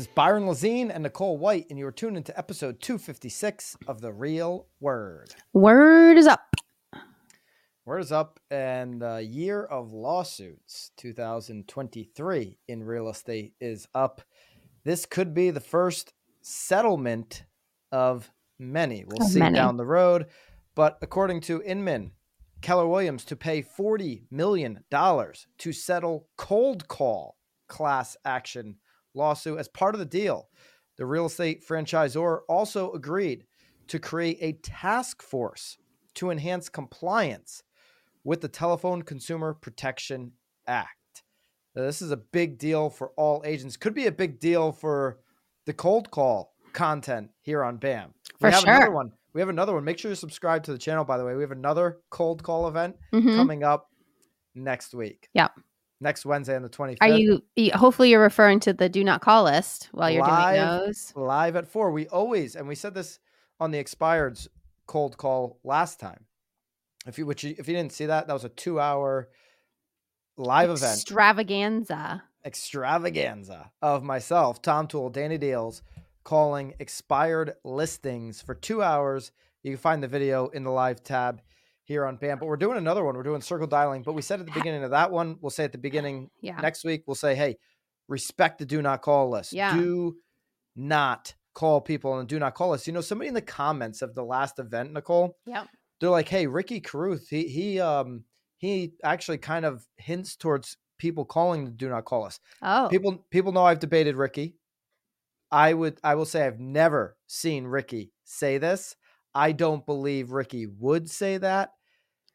is Byron Lazine and Nicole White, and you are tuned into episode 256 of The Real Word. Word is up. Word is up, and the year of lawsuits, 2023 in real estate, is up. This could be the first settlement of many. We'll Of see many. down the road. But according to Inman, Keller Williams to pay $40 million to settle cold call class action lawsuit as part of the deal. The real estate franchisor also agreed to create a task force to enhance compliance with the Telephone Consumer Protection Act. Now, this is a big deal for all agents. Could be a big deal for the cold call content here on BAM. For we have another one. We have another one. Make sure you subscribe to the channel, by the way. We have another cold call event Mhm. coming up next week. Yep. Next Wednesday on the 25th. Are you? Hopefully, you're referring to the do not call list while you're Live. doing those. live at four. We always, and we said this on the expireds cold call last time. If you, which you, if you didn't see that, that was a two-hour live event Extravaganza. extravaganza of myself, Tom Toole, Danny Deals, calling expired listings for two hours. You can find the video in the live tab here on BAM. But we're doing another one. We're doing circle dialing. But we said at the beginning of that one, we'll say at the beginning Yeah. next week, we'll say, hey, respect the do not call list. Yeah. Do not call people and do not call us. You know, somebody in the comments of the last event, Nicole, Yep. they're like, "Hey, Ricky Carruth, he he um he actually kind of hints towards people calling the do not call us. Oh. People people know I've debated Ricky. I would I will say I've never seen Ricky say this. I don't believe Ricky would say that.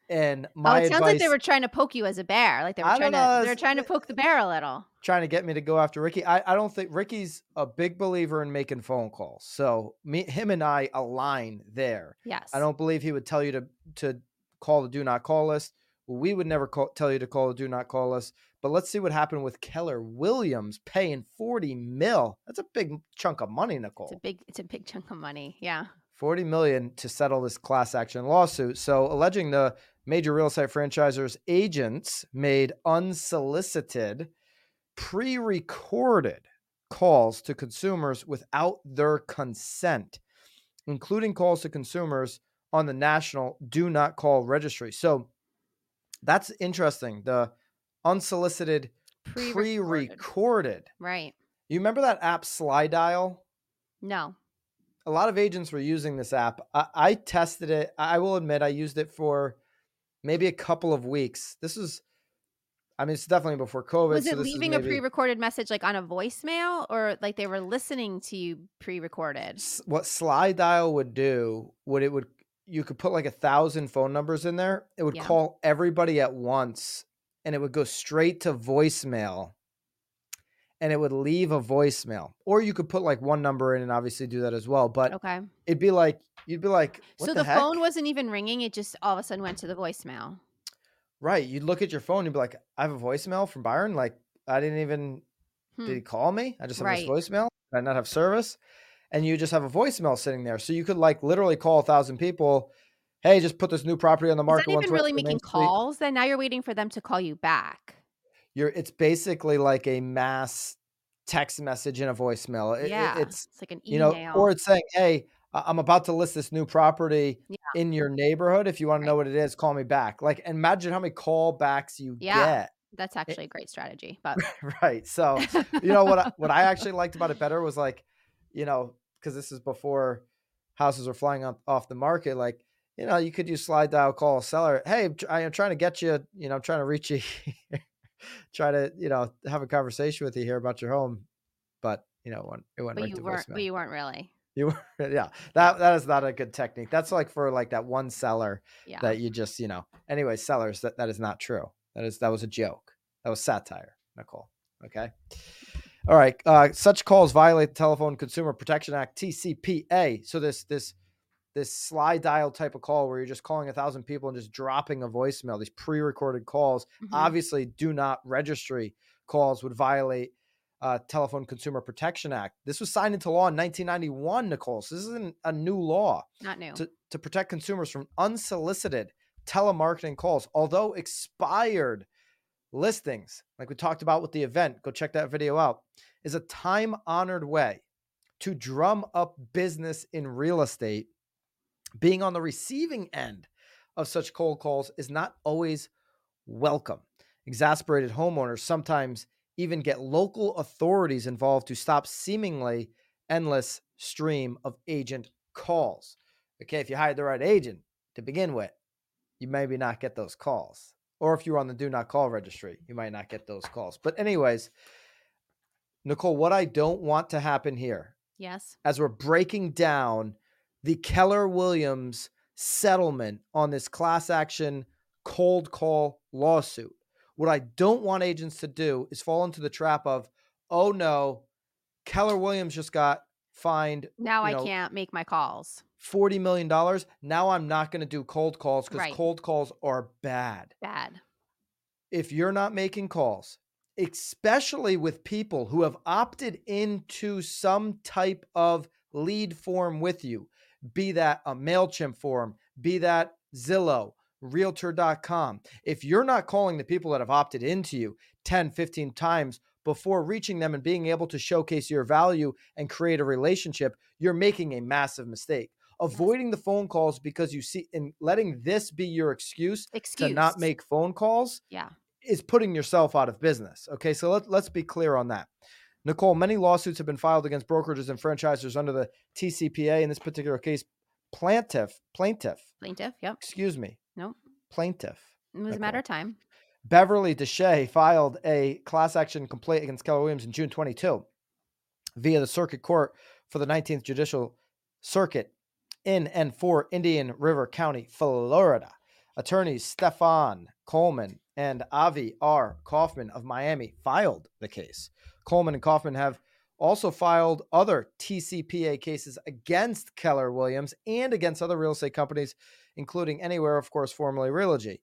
And oh, it sounds advice, like they were trying to poke you as a bear. Like they were I trying don't to. know, They were trying to poke the bear a little. trying to get me to go after Ricky. I, I don't think Ricky's a big believer in making phone calls. So me him and I align there. Yes. I don't believe he would tell you to to call the do not call list. We would never call, tell you to call the do not call list. But let's see what happened with Keller Williams paying 40 mil. That's a big chunk of money, Nicole. It's a big. It's a big chunk of money. Yeah. 40 million to settle this class action lawsuit. So alleging the major real estate franchisors agents made unsolicited, pre-recorded calls to consumers without their consent, including calls to consumers on the national do not call registry. So that's interesting. The unsolicited Pre-recorded. pre-recorded. Right. You remember that app Slydial? No. a lot of agents were using this app. I, I tested it. I will admit I used it for maybe a couple of weeks. This is, I mean, it's definitely before COVID. Was so it is leaving a pre-recorded message like on a voicemail, or like they were listening to you pre-recorded? What Slydial would do, what it would, you could put like a thousand phone numbers in there. It would Yeah. call everybody at once, and it would go straight to voicemail. And it would leave a voicemail, or you could put like one number in and obviously do that as well. But Okay. it'd be like you'd be like, what so the, the, phone wasn't even ringing; it just all of a sudden went to the voicemail. Right. You'd look at your phone and be like, I have a voicemail from Byron. Like, I didn't even, Hmm. did he call me? I just have Right. this voicemail. Did I not have service? And you just have a voicemail sitting there. So you could like literally call a thousand people. Hey, just put this new property on the Is market. that even 120 really making calls? Then now you're waiting for them to call you back. You're, it's basically like a mass text message in a voicemail. It- it- yeah, it's, it's like an you email. know, or it's saying, Hey, I'm about to list this new property Yeah. in your neighborhood. If you want to Right. know what it is, call me back. Like, imagine how many callbacks you Yeah. get. That's actually a great strategy. But right. So, you know what I, what I actually liked about it better was like, you know, because this is before houses were flying up off the market. Like, you know, you could use Slydial, call a seller. Hey, I am trying to get you. You know, I'm trying to reach you. Try to, you know, have a conversation with you here about your home, but you know, it it went but right you weren't. But you weren't really. You were, yeah. That that is not a good technique. That's like for like that one seller Yeah. that you just, you know. Anyway, sellers, that, that is not true. That is that was a joke. That was satire, Nicole. Okay. All right. Uh, such calls violate the Telephone Consumer Protection Act (TCPA). So this this this Slydial type of call where you're just calling a thousand people and just dropping a voicemail. These pre-recorded calls, Mhm. obviously, do not registry calls would violate uh, Telephone Consumer Protection Act. This was signed into law in 1991, Nicole. So this isn't a new law Not new. to, to protect consumers from unsolicited telemarketing calls, although expired listings, like we talked about with the event. Go check that video out. is a time honored way to drum up business in real estate. Being on the receiving end of such cold calls is not always welcome. Exasperated homeowners sometimes even get local authorities involved to stop seemingly endless stream of agent calls. Okay, if you hired the right agent to begin with, you maybe not get those calls. Or if you're on the do not call registry, you might not get those calls. But, anyways, Nicole, what I don't want to happen here, Yes. as we're breaking down the Keller Williams settlement on this class action cold call lawsuit, what I don't want agents to do is fall into the trap of, oh no, Keller Williams just got fined Now I know, can't make my calls. $40 million. Now I'm not going to do cold calls because Right. cold calls are bad. Bad. If you're not making calls, especially with people who have opted into some type of lead form with you, be that a MailChimp form, be that Zillow, realtor.com. If you're not calling the people that have opted into you 10, 15 times before reaching them and being able to showcase your value and create a relationship, you're making a massive mistake. Avoiding the phone calls because you see and letting this be your excuse Excuse. to not make phone calls Yeah. is putting yourself out of business. Okay, so let, let's be clear on that. Nicole, many lawsuits have been filed against brokerages and franchisers under the TCPA. In this particular case, plaintiff, plaintiff, Plaintiff. Yep. excuse me, Nope. plaintiff. It was a matter of time. Beverly Deshay filed a class action complaint against Keller Williams in June 22 via the circuit court for the 19th Judicial Circuit in and for Indian River County, Florida. Attorneys Stefan Coleman and Avi R. Kaufman of Miami filed the case. Coleman and Kaufman have also filed other TCPA cases against Keller Williams and against other real estate companies, including Anywhere, of course, formerly Realogy.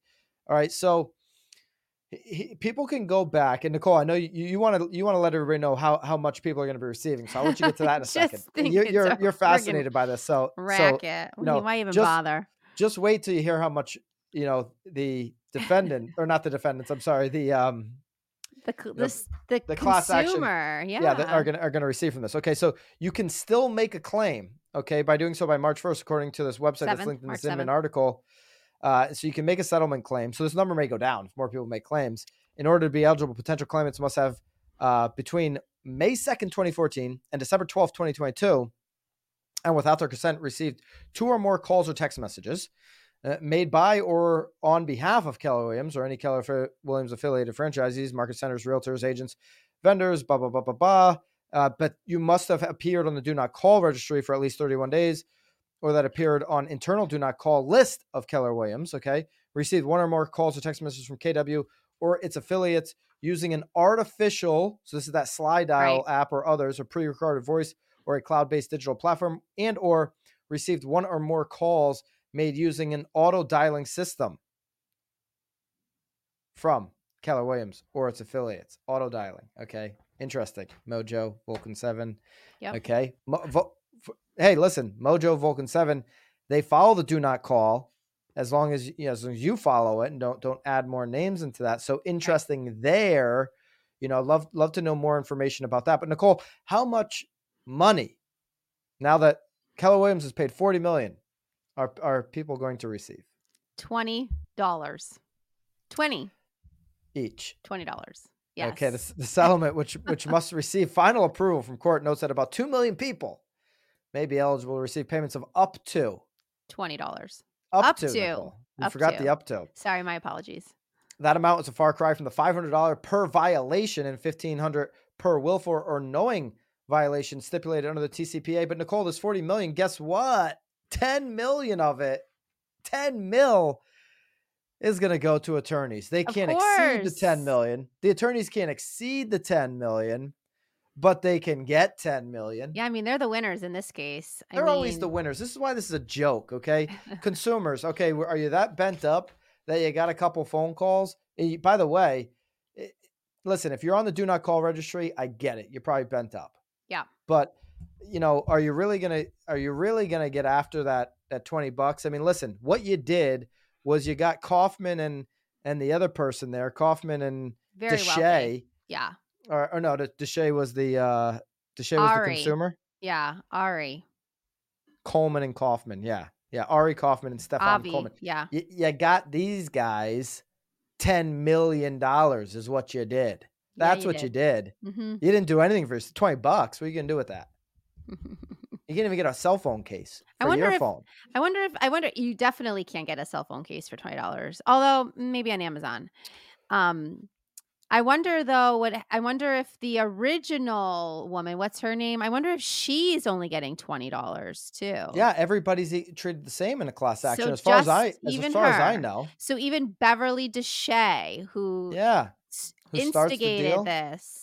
All right, so he, people can go back and Nicole, I know you you want to you want to let everybody know how how much people are going to be receiving. So I want you to get to that in a second. You're you're, you're fascinated by this, so so Racket. no, why even just- bother? just wait till you hear how much you know the defendant or not the defendants. I'm sorry, the um The the- the, the, the class action- Yeah. yeah, that are going to are going to receive from this. Okay, so you can still make a claim, okay, by doing so by March 1st, according to this website that's linked in Inman 7th. article. Uh, so you can make a settlement claim. So this number may go down if more people make claims. In order to be eligible, potential claimants must have uh, between May 2nd, 2014 and December 12th, 2022, and without their consent, received two or more calls or text messages uh, made by or on behalf of Keller Williams or any Keller Williams affiliated franchisees, market centers, realtors, agents, vendors, blah, blah, blah, blah, blah. Uh, but you must have appeared on the do not call registry for at least 31 days or that appeared on internal do not call list of Keller Williams. Okay. Received one or more calls or text messages from KW or its affiliates using an artificial, so this is that Slydial app or others, or pre-recorded voice or a cloud-based digital platform, and or received one or more calls made using an auto dialing system from Keller Williams or its affiliates. Auto dialing. Okay. Interesting. Mojo, Vulcan 7. Yep. Okay. Mo- Vo- f- hey, listen, Mojo, Vulcan 7, they follow the do not call as long as you know, as long as you follow it and don't don't add more names into that. So interesting there. You know, love love to know more information about that. But Nicole, how much money now that Keller Williams has paid 40 million are are people going to receive Twenty dollars. Twenty. each? Twenty dollars. Yes. Okay, the, the settlement, which which must receive final approval from court, notes that about two million people may be eligible to receive payments of up to Twenty dollars. up, Up to. to. Up forgot to. the up to. Sorry, my apologies. That amount is a far cry from the five hundred dollar per violation and fifteen hundred per willful or knowing violation stipulated under the TCPA. But Nicole, this forty million, guess what? Ten million of it, ten mil, is going to go to attorneys. They can't exceed the ten million. The attorneys can't exceed the ten million, but they can get ten million. Yeah, I mean they're the winners in this case. I They're always the winners. This is why this is a joke, okay? Consumers, okay, are you that bent up that you got a couple phone calls? Eh, by the way, eh, listen, if you're on the do not call registry, I get it. You're probably bent up. Yeah. But you know, are you really gonna are you really gonna get after that that 20 bucks? I mean, listen, what you did was you got Kaufman and and the other person there, Kaufman and Very Deshay, wealthy. Yeah. or, or no, Deshay was the uh Deshay was Ari. the consumer. Yeah, Ari, Coleman and Kaufman. Yeah. Yeah. Ari Kaufman and Stefan Avi. Coleman. Yeah, You, you got these guys ten million dollars is what you did. Yeah, That's you what you did. hmm You didn't do anything for twenty bucks. What are you gonna do with that? You can't even get a cell phone case I for wonder your if- phone. I wonder if I wonder you definitely can't get a cell phone case for twenty dollars. Although maybe on Amazon. Um I wonder though what I wonder if the original woman, what's her name? I wonder if she's only getting twenty dollars too. Yeah, everybody's e- treated the same in a class action. So as far as I, as, even as far as I know. So even Beverly Deshay, who Yeah, Who instigated this,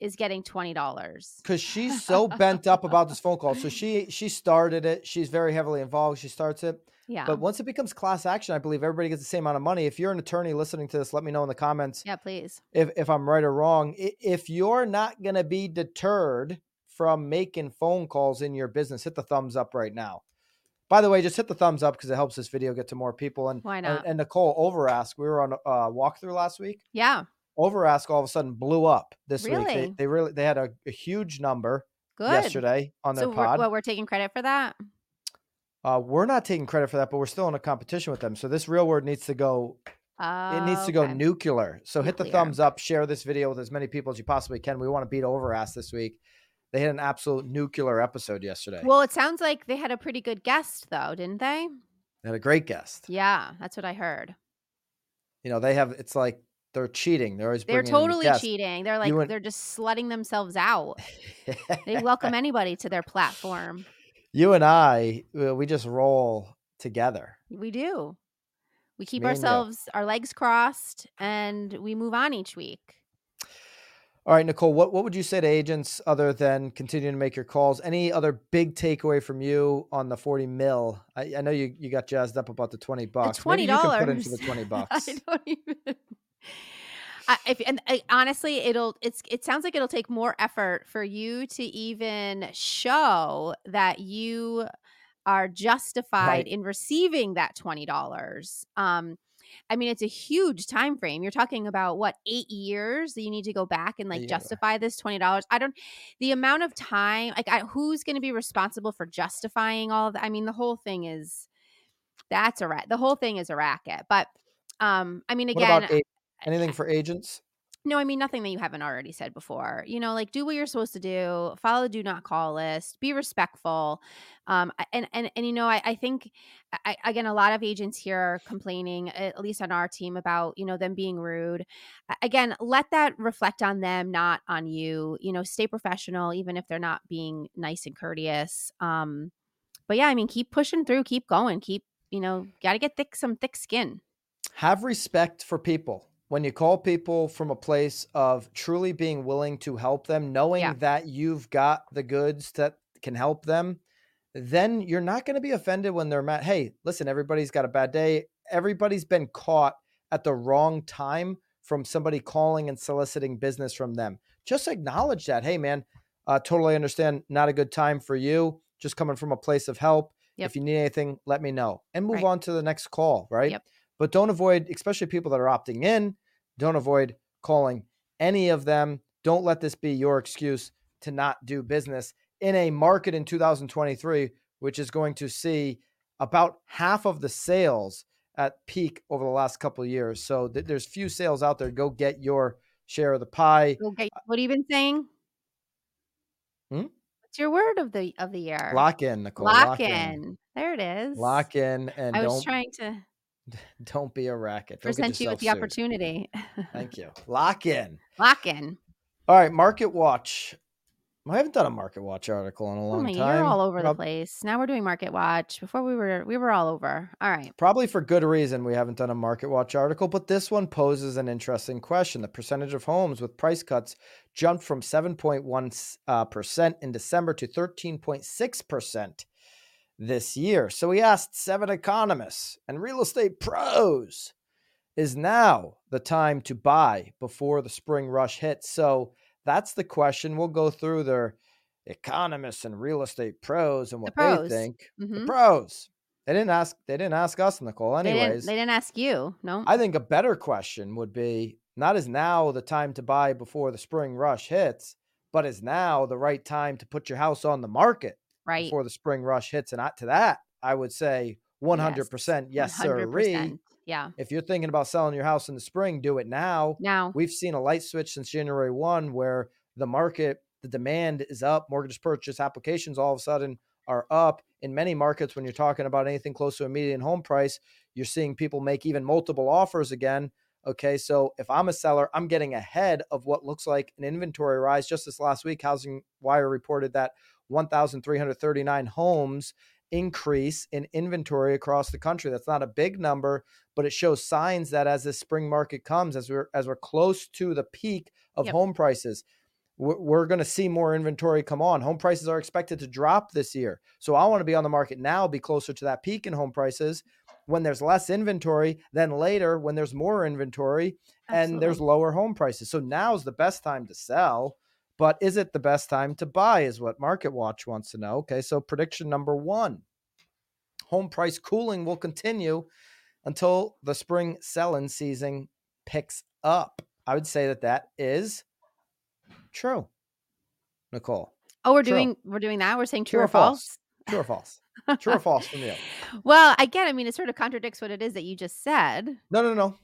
is getting twenty dollars. because she's so bent up about this phone call. So she she started it. She's very heavily involved. She starts it. Yeah. But once it becomes class action, I believe everybody gets the same amount of money. If you're an attorney listening to this, let me know in the comments yeah, please. if, if I'm right or wrong. If you're not going to be deterred from making phone calls in your business, hit the thumbs up right now. By the way, just hit the thumbs up because it helps this video get to more people. And Why and, not? and Nicole Overask, we were on a uh, walkthrough last week. Yeah. Overask all of a sudden blew up this week. They, Really? they really they had a, a huge number Good. yesterday on their So we're, pod. what, we're taking credit for that? Uh, we're not taking credit for that, but we're still in a competition with them. So this real word needs to go. It needs to go Okay. nuclear. So hit the thumbs up, share this video with as many people as you possibly can. We want to beat Overask this week. They had an absolute nuclear episode yesterday. Well, it sounds like they had a pretty good guest, though, didn't they? they had a great guest. Yeah, that's what I heard. You know, they have. It's like they're cheating. They're always They're bringing in a totally cheating. They're like they're just slutting themselves out. They welcome anybody to their platform. you and I, uh, we just roll together. We do. We keep me ourselves our legs crossed and we move on each week. All right, Nicole, what, what would you say to agents other than continuing to make your calls? Any other big takeaway from you on the 40 mil? I, I know you, you got jazzed up about the 20 bucks. the twenty Maybe you dollars. can put into the 20 bucks. I don't even. I, if, and I, honestly, it'll it's it sounds like it'll take more effort for you to even show that you are justified Right. in receiving that twenty dollars. Um, I mean, it's a huge time frame. You're talking about what eight years that you need to go back and like year. justify this twenty dollars. I don't. The amount of time, like, I, who's going to be responsible for justifying all of that? I mean, the whole thing is that's a rat. The whole thing is a racket. But um, I mean, again, anything for agents? no, I mean nothing that you haven't already said before. You know, like do what you're supposed to do, follow the do not call list, be respectful. Um, and and and you know, I, I think I, again, a lot of agents here are complaining, at least on our team, about you know them being rude. Again, let that reflect on them, not on you. You know, stay professional, even if they're not being nice and courteous. Um, but yeah, I mean, keep pushing through, keep going, keep you know, got to get thick some thick skin. Have respect for people. When you call people from a place of truly being willing to help them, knowing Yeah. that you've got the goods that can help them, then you're not going to be offended when they're mad. Hey, listen, everybody's got a bad day. Everybody's been caught at the wrong time from somebody calling and soliciting business from them. Just acknowledge that. Hey, man, uh, totally understand. Not a good time for you. Just coming from a place of help. Yep. If you need anything, let me know and move Right. on to the next call. Right. Yep. But don't avoid, especially people that are opting in, don't avoid calling any of them. Don't let this be your excuse to not do business in a market in 2023, which is going to see about half of the sales at peak over the last couple of years. So th- there's few sales out there. Go get your share of the pie. Okay, what have you been saying? Hmm? What's your word of the of the year? Lock in, Nicole. Lock in. There it is. Lock in and I was trying to don't be a racket. Don't present you with the sued. opportunity. Thank you. Lock in. Lock in. All right, Market Watch. I haven't done a Market Watch article in a Oh long my, time. you're all over the place. Now we're doing Market Watch. Before we were we were all over. All right. Probably for good reason we haven't done a Market Watch article, but this one poses an interesting question. The percentage of homes with price cuts jumped from 7.1% uh, percent in December to 13.6% this year. So we asked seven economists and real estate pros is now the time to buy before the spring rush hits? So that's the question. We'll go through their economists and real estate pros and what they pros. think. The Mhm. pros. They didn't ask. They didn't ask us, Nicole. They didn't, Anyways, they didn't ask you. No. I think a better question would be not is now the time to buy before the spring rush hits, but is now the right time to put your house on the market right before the spring rush hits. And I, to that, I would say 100% yes, sir. 100%. yeah If you're thinking about selling your house in the spring, do it now. now We've seen a light switch since January 1 where the market, the demand is up. Mortgage purchase applications all of a sudden are up. In many markets, when you're talking about anything close to a median home price, you're seeing people make even multiple offers again. Okay. So if I'm a seller, I'm getting ahead of what looks like an inventory rise. Just this last week, Housing Wire reported that 1,339 homes increase in inventory across the country. That's not a big number, but it shows signs that as the spring market comes, as we're as we're close to the peak of Yep. home prices, we're, we're going to see more inventory come on. Home prices are expected to drop this year, so I want to be on the market now, be closer to that peak in home prices. When there's less inventory, then later when there's more inventory and there's lower home prices. So now's the best time to sell. But is it the best time to buy? Is what Market Watch wants to know. Okay, so prediction number one home price cooling will continue until the spring selling season picks up. I would say that that is true. Nicole, oh we're True. doing we're doing that we're saying true, True or false? false true or false? True or false from you? well again i mean it sort of contradicts what it is that you just said No, no, no.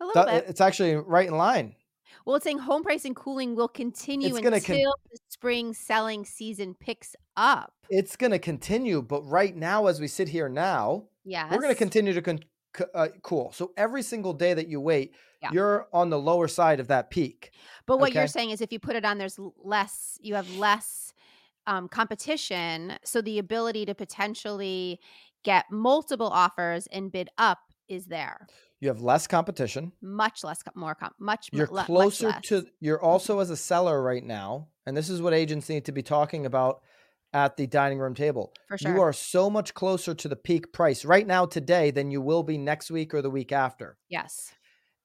a little That- bit It's actually right in line. Well it's saying home price and cooling will continue It's until con- the spring selling season picks up It's going to continue, but right now, as we sit here now, yes we're going to continue to con- uh, cool. So every single day that you wait, Yeah. you're on the lower side of that peak. But what you're saying is if you put it on, there's less, you have less um, competition. So the ability to potentially get multiple offers and bid up is there. You have less competition. Much less, more, com- much You're le- much closer less. to. You're mm-hmm. also as a seller right now, and this is what agents need to be talking about at the dining room table. for sure. You are so much closer to the peak price right now today than you will be next week or the week after. yes.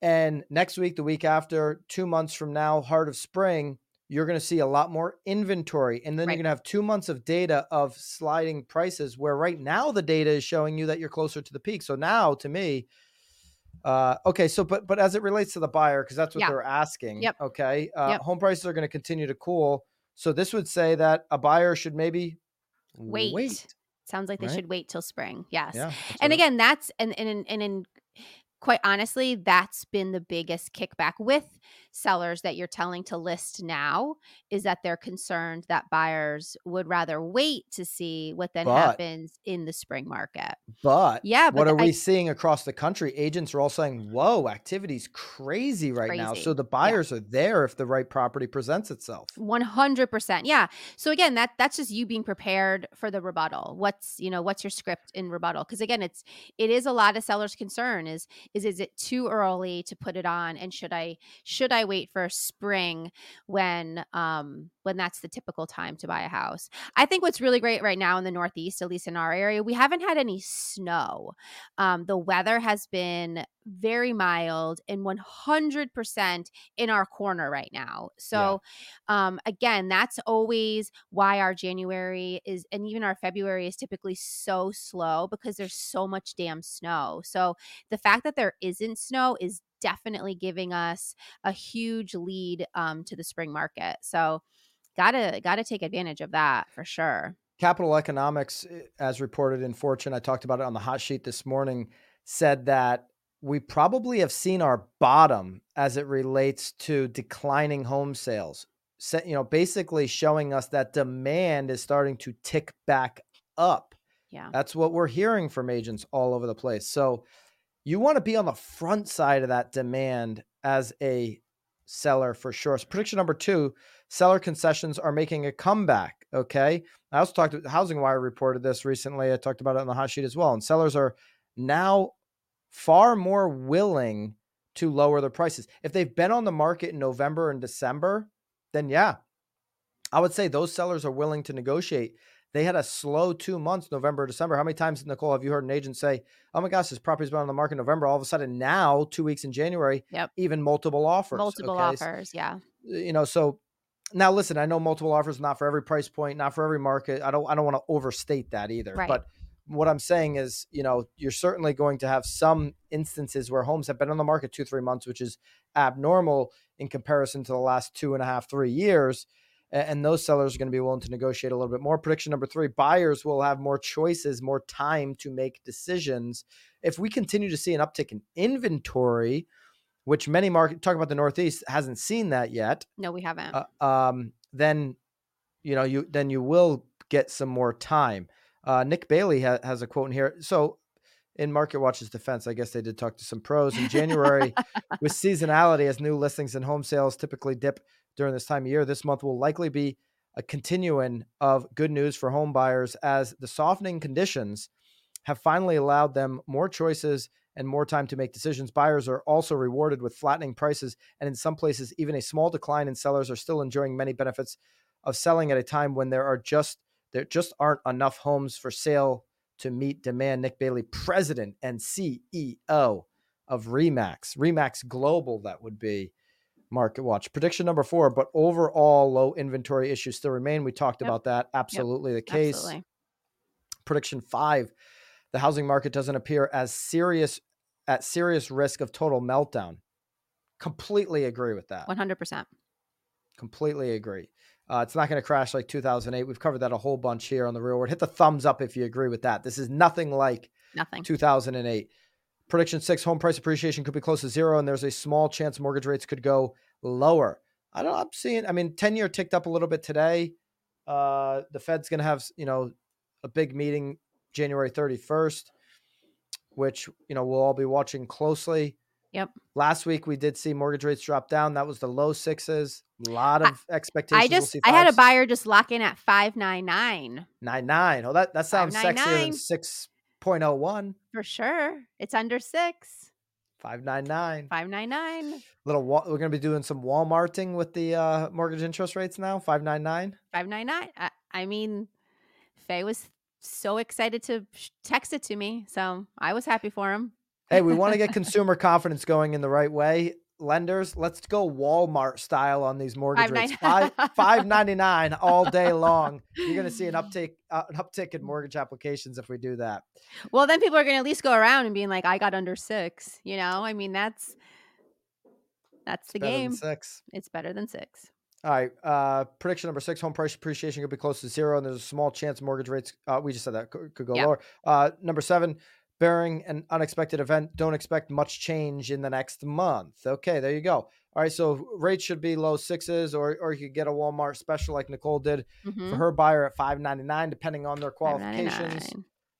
And next week, the week after, two months from now, heart of spring, you're going to see a lot more inventory. And then Right. you're going to have two months of data of sliding prices, where right now the data is showing you that you're closer to the peak. So now to me, uh, okay, so but but as it relates to the buyer, because that's what Yeah. they're asking. Yep. Okay. Uh, Yep. Home prices are going to continue to cool. So this would say that a buyer should maybe Wait. wait. Sounds like they Right? should wait till spring. Yes. Yeah. and it- again that's and and in- and in quite honestly that's been the biggest kickback with sellers that you're telling to list now is that they're concerned that buyers would rather wait to see what then But- happens in the spring market. But yeah but what are I- we seeing across the country? Agents are all saying, "Whoa, activity's crazy right now." So the buyers are there if the right property presents itself. 100% yeah. So again that that's just you being prepared for the rebuttal. What's you know what's your script in rebuttal? Because again it's it is a lot of sellers concern is is is it too early to put it on? And should i should i wait for spring when um when that's the typical time to buy a house. I think what's really great right now in the northeast at least in our area we haven't had any snow. Um the weather has been very mild and 100% in our corner right now. So um, again, that's always why our January is, and even our February is typically so slow because there's so much damn snow. So the fact that there isn't snow is definitely giving us a huge lead um, to the spring market. So gotta gotta take advantage of that for sure. Capital Economics, eh, as reported in Fortune, I talked about it on the hot sheet this morning, said that we probably have seen our bottom as it relates to declining home sales. Sa- you know, basically showing us that demand is starting to tick back up. Yeah. That's what we're hearing from agents all over the place. So you want to be on the front side of that demand as a seller for sure. So prediction number two, seller concessions are making a comeback. Okay. I also talked to Housing Wire reported this recently. I talked about it on the hot sheet as well. And sellers are now far more willing to lower their prices. If they've been on the market in November and December, then yeah, I would say those sellers are willing to negotiate. They had a slow two months, November, December. How many times, Nicole, have you heard an agent say, "Oh my gosh, this property's been on the market in November"? All of a sudden, now two weeks in January, Yep. even multiple offers. Multiple okay? Offers. Yeah. you know, so now listen, I know multiple offers not for every price point, not for every market. I don't, I don't want to overstate that either. Right. But what I'm saying is, you know, you're certainly going to have some instances where homes have been on the market two, three months, which is abnormal in comparison to the last two and a half, three years. And those sellers are going to be willing to negotiate a little bit more. Prediction number three buyers will have more choices, more time to make decisions. If we continue to see an uptick in inventory, which many market talk about the Northeast hasn't seen that yet. No, we haven't. Uh, um, then, you know, you then you will get some more time. Uh, Nick Bailey ha- has a quote in here. So, in Market Watch's defense, I guess they did talk to some pros in January with seasonality as new listings and home sales typically dip during this time of year. This month will likely be a continuing of good news for home buyers as the softening conditions have finally allowed them more choices and more time to make decisions. Buyers are also rewarded with flattening prices, and in some places, even a small decline in sellers are still enjoying many benefits of selling at a time when there are just there just aren't enough homes for sale to meet demand. Nick Bailey, president and CEO of Remax, Remax Global, that would be Market Watch. Prediction number four, but overall low inventory issues still remain. We talked yep. about that. Absolutely yep. the case. Absolutely. Prediction five, the housing market doesn't appear as serious at serious risk of total meltdown. Completely agree with that. 100%. Completely agree. Uh, it's not going to crash like 2008. We've covered that a whole bunch here on the real word. Hit the thumbs up if you agree with that. This is nothing like nothing 2008. Prediction six: home price appreciation could be close to zero, and there's a small chance mortgage rates could go lower. I don't. I'm seeing. I mean, 10 year ticked up a little bit today. Uh, the Fed's going to have you know a big meeting January 31st, which you know we'll all be watching closely. Yep. Last week we did see mortgage rates drop down. That was the low sixes. A lot of I, expectations. I just we'll I had a buyer just lock in at five nine nine. Nine nine. Oh, that that sounds sexier than six point oh one. For sure, it's under six. Five nine nine. Five nine nine. Little. We're gonna be doing some Walmarting with the uh, mortgage interest rates now. Five nine nine. Five nine nine. I, I mean, Faye was so excited to text it to me, so I was happy for him hey, we want to get consumer confidence going in the right way. Lenders, let's go Walmart style on these mortgage rates. Five five ninety nine all day long. You're going to see an uptick uh, an uptick in mortgage applications if we do that. Well, then people are going to at least go around and being like, "I got under six. You know, I mean that's that's it's the game. six. It's better than six. All right. Uh, prediction number six: home price appreciation could be close to zero, and there's a small chance mortgage rates. Uh, we just said that could, could go yep. lower. Uh, number seven: bearing an unexpected event, don't expect much change in the next month. Okay, there you go. All right, so rates should be low sixes, or or you could get a Walmart special like Nicole did mm-hmm. for her buyer at five ninety nine, depending on their qualifications.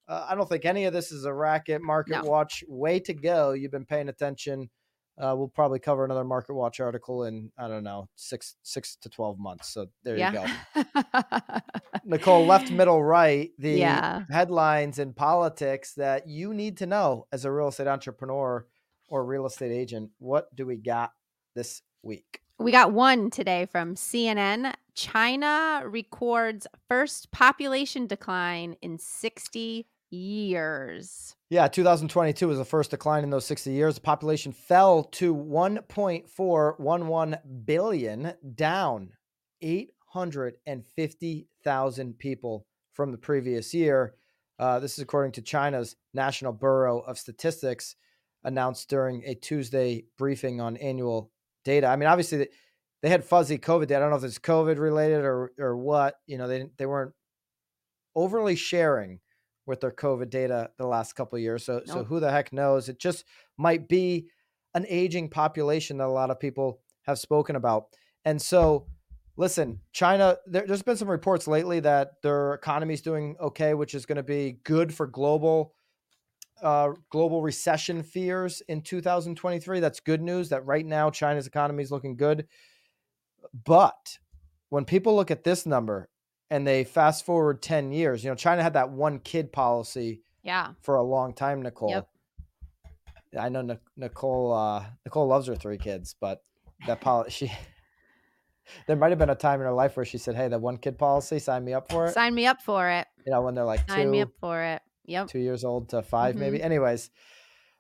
Uh, I don't think any of this is a racket. Market no. Watch, way to go! You've been paying attention. Uh, we'll probably cover another Market Watch article in I don't know six six to twelve months. So there yeah. you go. Nicole, left, middle, right. The yeah. headlines in politics that you need to know as a real estate entrepreneur or real estate agent. What do we got this week? We got one today from CNN. China records first population decline in 60 years. Yeah, 2022 was the first decline in those 60 years. The population fell to 1.411 billion, down 850,000 people from the previous year. Uh, this is according to China's National Bureau of Statistics, announced during a Tuesday briefing on annual data. I mean, obviously, they had fuzzy COVID data. I don't know if it's COVID related or or what. You know, they they weren't overly sharing with their COVID data the last couple years. So, nope. so who the heck knows? It just might be an aging population that a lot of people have spoken about. And so, listen, China, there, has been some reports lately that their economy is doing okay, which is going to be good for global. Uh, global recession fears in 2023. That's good news that right now China's economy is looking good. But when people look at this number, and they fast forward 10 years. You know, China had that one kid policy yeah. for a long time, Nicole. Yep. I know Nicole uh, Nicole loves her three kids, but that policy she there might have been a time in her life where she said, "Hey, the one kid policy, sign me up for it." Sign me up for it. You know, when they're like sign two, me up for it. Yep. Two years old to 5 mm-hmm. maybe. Anyways,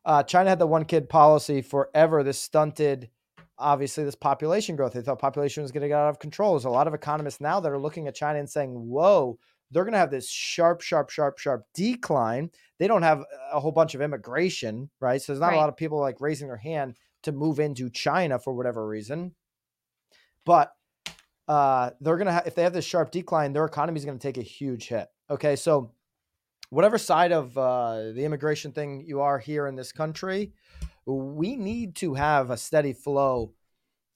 uh, China had the one kid policy forever. This stunted obviously this population growth. They thought population was going to get out of control. There's a lot of economists now that are looking at China and saying, whoa, they're going to have this sharp, sharp, sharp, sharp decline. They don't have a whole bunch of immigration, right? So there's not Right. a lot of people like raising their hand to move into China for whatever reason. But uh, they're going to have, if they have this sharp decline, their economy is going to take a huge hit. Okay. So, whatever side of uh, the immigration thing you are here in this country, we need to have a steady flow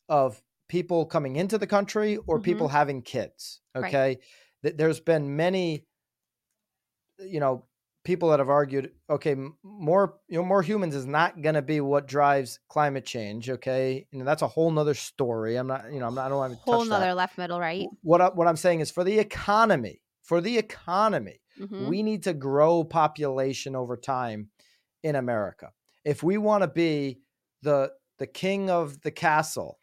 of people coming into the country or Mhm. people having kids. Okay. Th- There's been many, you know, people that have argued, okay, more, you know, more humans is not going to be what drives climate change. Okay. And that's a whole nother story. I'm not, you know, I'm not, I don't want to Whole touch nother that. left, middle, right. What, I, what I'm saying is for the economy, for the economy, Mhm. we need to grow population over time in America. If we want to be the the king of the castle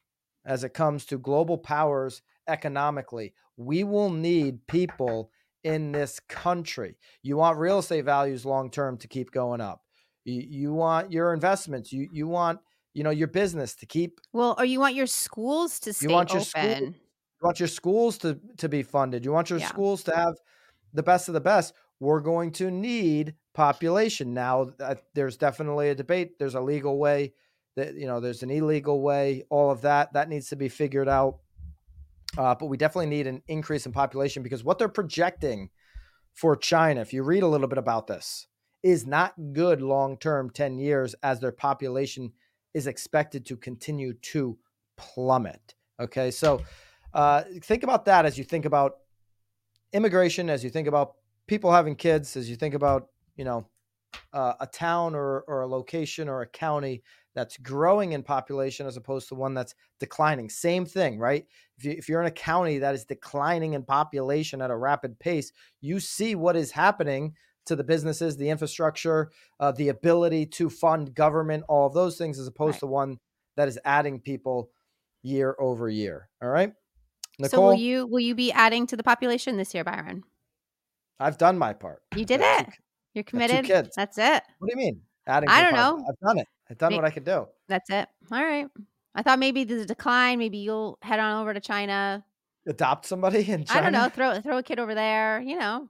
as it comes to global powers economically, we will need people in this country. You want real estate values long term to keep going up. You, you want your investments, you you want, you know, your business to keep Well, or you want your schools to stay want your school- open. you want your schools to to be funded. You want your Yeah. schools to have the best of the best. We're going to need population now. uh, There's definitely a debate. There's a legal way that you know. There's an illegal way. All of that that needs to be figured out. Uh, but we definitely need an increase in population because what they're projecting for China, if you read a little bit about this, is not good long term. Ten years as their population is expected to continue to plummet. Okay, so uh, think about that as you think about immigration, as you think about people having kids, as you think about you know uh, a town or or a location or a county that's growing in population as opposed to one that's declining. Same thing, right? If you if you're in a county that is declining in population at a rapid pace, you see what is happening to the businesses, the infrastructure, uh, the ability to fund government, all of those things, as opposed Right. to one that is adding people year over year. All right, So will you will you be adding to the population this year, Byron? I've done my part. You did Got it. You're got two committed. kids. That's it. What do you mean? Adding? I don't know. I've done it. I've done what I could do. That's it. All right. I thought maybe there's a decline. Maybe you'll head on over to China. Adopt somebody in China. I don't know. Throw throw a kid over there. You know.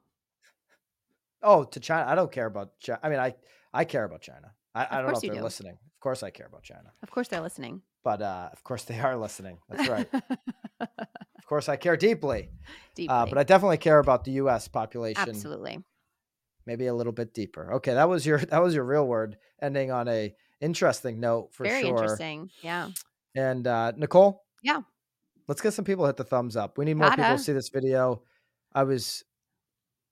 Oh, to China. I don't care about China. I mean, I I care about China. I, I don't know if they're do. listening. Of course, I care about China. Of course they're listening. But uh, of course, they are listening. That's right. of course, I care deeply. Deeply. Uh, but I definitely care about the U.S. population. Absolutely. Maybe a little bit deeper. Okay, that was your that was your real word. Ending on a interesting note for Very sure. interesting. Yeah. And uh, Nicole, Yeah. let's get some people hit the thumbs up. We need more people Gotta. to see this video. I was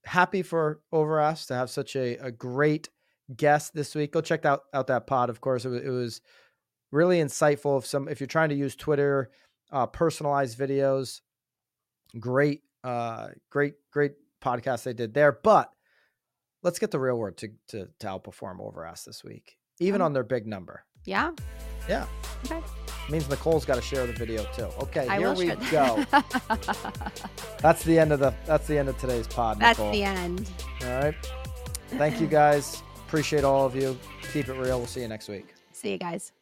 happy for Overask to have such a, a great guest this week. Go check out out that pod. Of course, it was, it was really insightful. If some if you're trying to use Twitter, uh, personalized videos, great, uh, great, great podcast they did there. But let's get the real word to to, to outperform Overask this week, even Um, on their big number. Yeah. Yeah. Okay. Means Nicole's got to share the video too. Okay, I here we go. That's the end of the that's the end of today's pod. That's Nicole. the end. All right. Thank you guys. Appreciate all of you. Keep it real. We'll see you next week. See you guys.